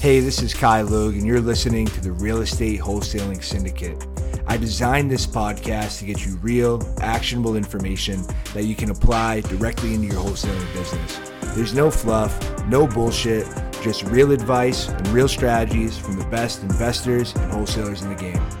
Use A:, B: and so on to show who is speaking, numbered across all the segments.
A: Hey, this is Ky Logue, and you're listening to the Real Estate Wholesaling Syndicate. I designed this podcast to get you real, actionable information that you can apply directly into your wholesaling business. There's no fluff, no bullshit, just real advice and real strategies from the best investors and wholesalers in the game.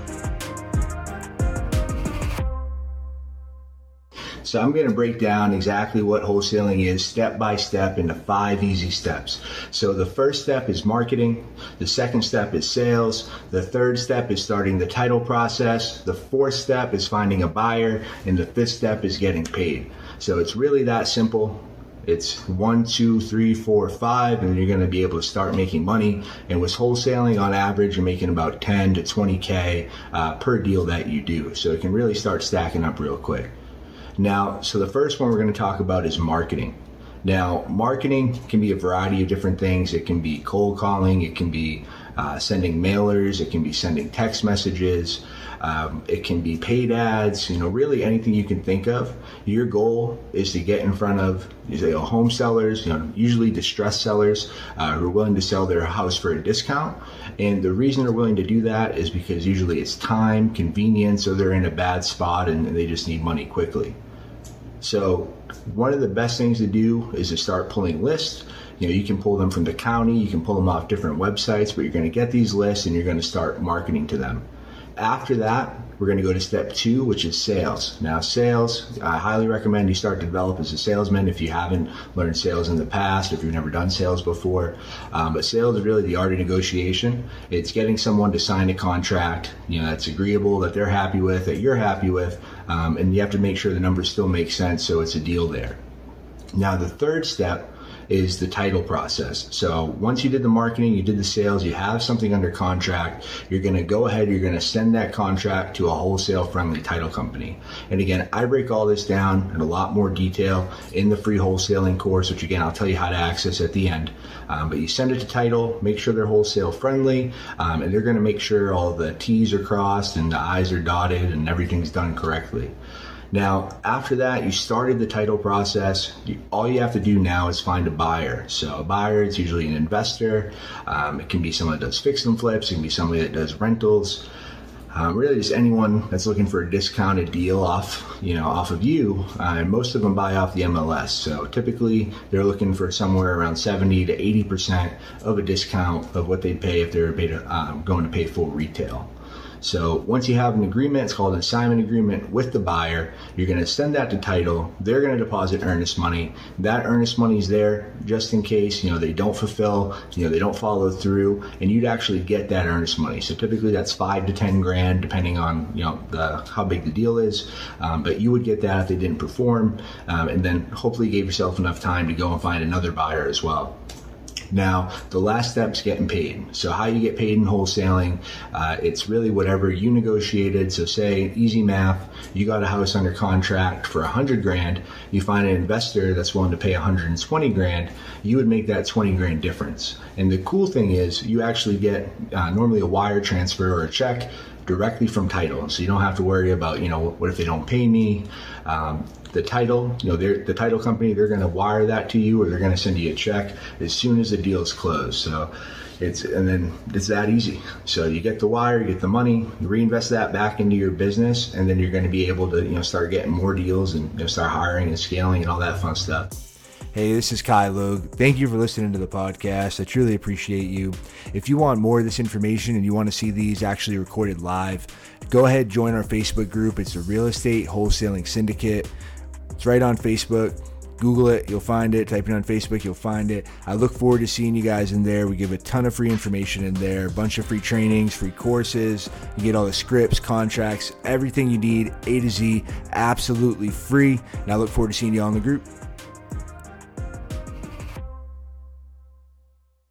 A: So I'm going to break down exactly what wholesaling is step by step into five easy steps. So the first step is marketing. The second step is sales. The third step is starting the title process. The fourth step is finding a buyer. And the fifth step is getting paid. So it's really that simple. It's one, two, three, four, five, and you're going to be able to start making money. And with wholesaling, on average, you're making about 10 to 20K uh, per deal that you do. So it can really start stacking up real quick. Now, so the first one we're going to talk about is marketing. Now, marketing can be a variety of different things. It can be cold calling, it can be uh, sending mailers, it can be sending text messages, um, it can be paid ads, you know, really anything you can think of. Your goal is to get in front of you know, home sellers, you know, usually distressed sellers uh, who are willing to sell their house for a discount. And the reason they're willing to do that is because usually it's time, convenience, or they're in a bad spot and they just need money quickly. So one of the best things to do is to start pulling lists. You know, you can pull them from the county, you can pull them off different websites, but you're going to get these lists and you're going to start marketing to them. After that, we're going to go to step two, which is sales. Now, sales, I highly recommend you start to develop as a salesman if you haven't learned sales in the past, if you've never done sales before. Um, but sales is really the art of negotiation. It's getting someone to sign a contract, you know, that's agreeable, that they're happy with, that you're happy with, um, and you have to make sure the numbers still make sense so it's a deal there. Now, the third step is the title process. So once you did the marketing, you did the sales, you have something under contract, you're going to go ahead, you're going to send that contract to a wholesale friendly title company. And again, I break all this down in a lot more detail in the free wholesaling course, which again, I'll tell you how to access at the end. Um, but you send it to title, make sure they're wholesale friendly, um, and they're going to make sure all the T's are crossed and the I's are dotted and everything's done correctly. Now, after that, you started the title process. You, all you have to do now is find a buyer. So, a buyer is usually an investor. Um, it can be someone that does fix and flips. It can be somebody that does rentals. Um, really, just anyone that's looking for a discounted deal off, you know, off of you. Uh, and most of them buy off the MLS. So typically, they're looking for somewhere around 70 to 80 percent of a discount of what they'd pay if they were to, um, going to pay full retail. So once you have an agreement, it's called an assignment agreement with the buyer. You're going to send that to title. They're going to deposit earnest money. That earnest money is there just in case you know they don't fulfill, you know they don't follow through, and you'd actually get that earnest money. So typically that's five to ten grand, depending on you know the, how big the deal is. Um, but you would get that if they didn't perform, um, and then hopefully gave yourself enough time to go and find another buyer as well. Now, the last step is getting paid. So, how you get paid in wholesaling, uh, it's really whatever you negotiated. So, say easy math, you got a house under contract for 100 grand, you find an investor that's willing to pay 120 grand, you would make that 20 grand difference. And the cool thing is, you actually get uh, normally a wire transfer or a check directly from title. So you don't have to worry about, you know, what if they don't pay me? Um, the title, you know, the title company, they're going to wire that to you or they're going to send you a check as soon as the deal is closed. So it's, and then it's that easy. So you get the wire, you get the money, you reinvest that back into your business, and then you're going to be able to, you know, start getting more deals and you know, start hiring and scaling and all that fun stuff. Hey, this is Ky Logue. Thank you for listening to the podcast. I truly appreciate you. If you want more of this information and you want to see these actually recorded live, go ahead join our Facebook group. It's the Real Estate Wholesaling Syndicate. It's right on Facebook. Google it, you'll find it. Type it on Facebook, you'll find it. I look forward to seeing you guys in there. We give a ton of free information in there, a bunch of free trainings, free courses. You get all the scripts, contracts, everything you need, A to Z, absolutely free. And I look forward to seeing you on the group.